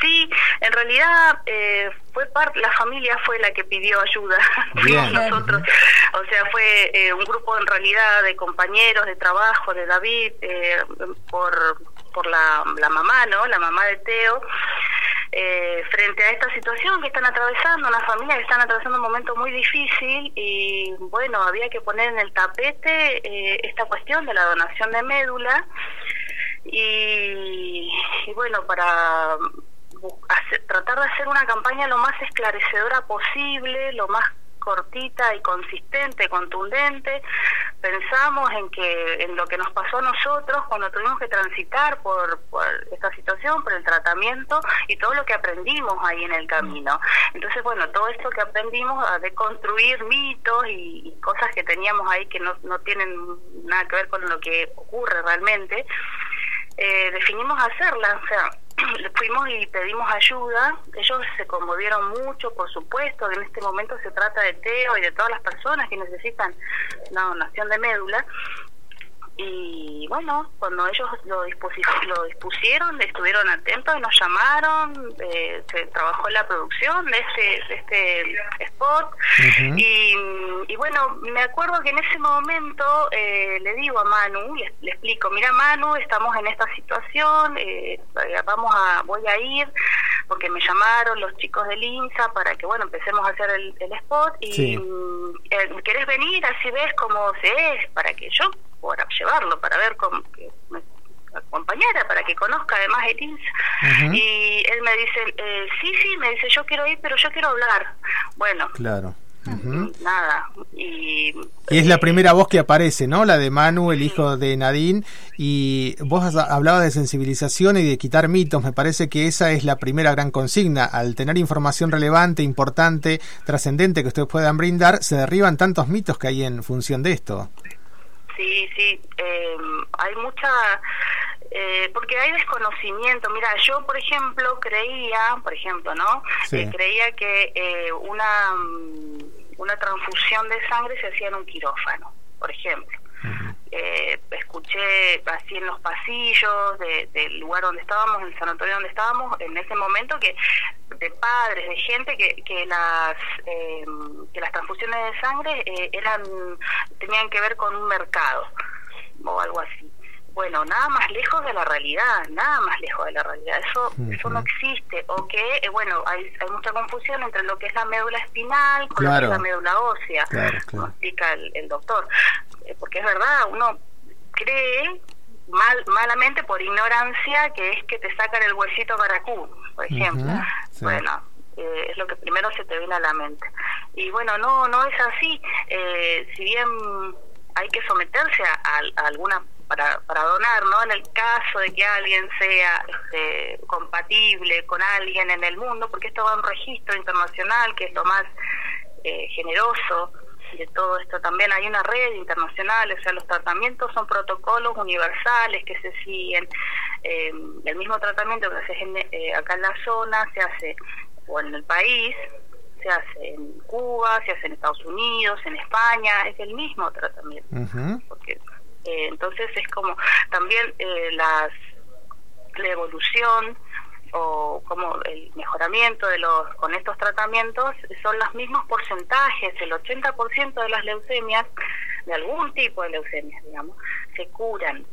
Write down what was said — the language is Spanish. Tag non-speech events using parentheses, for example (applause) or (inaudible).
Sí, en realidad eh, fue parte, la familia fue la que pidió ayuda, (laughs) fuimos nosotros, o sea, fue eh, un grupo en realidad de compañeros de trabajo de David eh, por por la, la mamá, ¿no? La mamá de Teo. frente a esta situación que están atravesando, una familia que están atravesando un momento muy difícil y bueno, había que poner en el tapete esta cuestión de la donación de médula y, y bueno, para tratar de hacer una campaña lo más esclarecedora posible, lo más cortita y consistente, contundente. Pensamos en que en lo que nos pasó a nosotros cuando tuvimos que transitar por, esta situación, por el tratamiento y todo lo que aprendimos ahí en el camino. Entonces, bueno, todo esto que aprendimos a deconstruir mitos y, y cosas que teníamos ahí que no, no tienen nada que ver con lo que ocurre realmente, eh, definimos hacerla. O sea, (clears throat) fuimos y pedimos ayuda, ellos se conmovieron mucho, por supuesto, en este momento se trata de Teo y de todas las personas que necesitan una donación de médula, y bueno, cuando ellos lo, lo dispusieron, estuvieron atentos, nos llamaron, eh, se trabajó la producción de este, este spot. Y, y, bueno, me acuerdo que en ese momento eh, le digo a Manu, le, explico, mira Manu, estamos en esta situación, eh, vamos a, voy a ir porque me llamaron los chicos del INSA para que bueno empecemos a hacer el, spot y eh, querés venir así ves cómo se es para que yo para llevarlo, para ver cómo que me acompañara, para que conozca además el Y él me dice, eh, sí, sí, me dice, yo quiero ir, pero yo quiero hablar. Bueno. Claro. Nada. Y, es la primera voz que aparece, ¿no? La de Manu, el hijo de Nadine. Y vos hablabas de sensibilización y de quitar mitos. Me parece que esa es la primera gran consigna. Al tener información relevante, importante, trascendente que ustedes puedan brindar, se derriban tantos mitos que hay en función de esto. Sí, sí, eh, hay mucha, eh, porque hay desconocimiento. Mira, yo por ejemplo creía, por ejemplo, ¿no? Eh, creía que eh, una, una transfusión de sangre se hacía en un quirófano, por ejemplo eh, escuché así en los pasillos del lugar donde estábamos, en el sanatorio donde estábamos, en ese momento que de padres, de gente que, que las eh, que las transfusiones de sangre eh, eran tenían que ver con un mercado o algo así. Bueno, nada más lejos de la realidad, nada más lejos de la realidad. Eso eso no existe. O que, eh, bueno, hay, hay mucha confusión entre lo que es la médula espinal con lo que es la médula ósea, claro, explica el doctor. Eh, porque es verdad, uno cree mal, malamente por ignorancia que es que te sacan el huesito caracú, por ejemplo. Bueno, eh, es lo que primero se te viene a la mente. Y bueno, no, no es así. Eh, si bien hay que someterse a, alguna para, para donar, ¿no? En el caso de que alguien sea este, compatible con alguien en el mundo, porque esto va a un registro internacional que es lo más generoso de todo esto también hay una red internacional, o sea, los tratamientos son protocolos universales que se siguen. Eh, el mismo tratamiento que se hace eh, acá en la zona se hace o en el país, se hace en Cuba, se hace en Estados Unidos, en España, es el mismo tratamiento. porque eh, Entonces es como también las la evolución o como el mejoramiento de los con estos tratamientos son los mismos porcentajes, el 80% de las leucemias, de algún tipo de leucemias, digamos, se curan.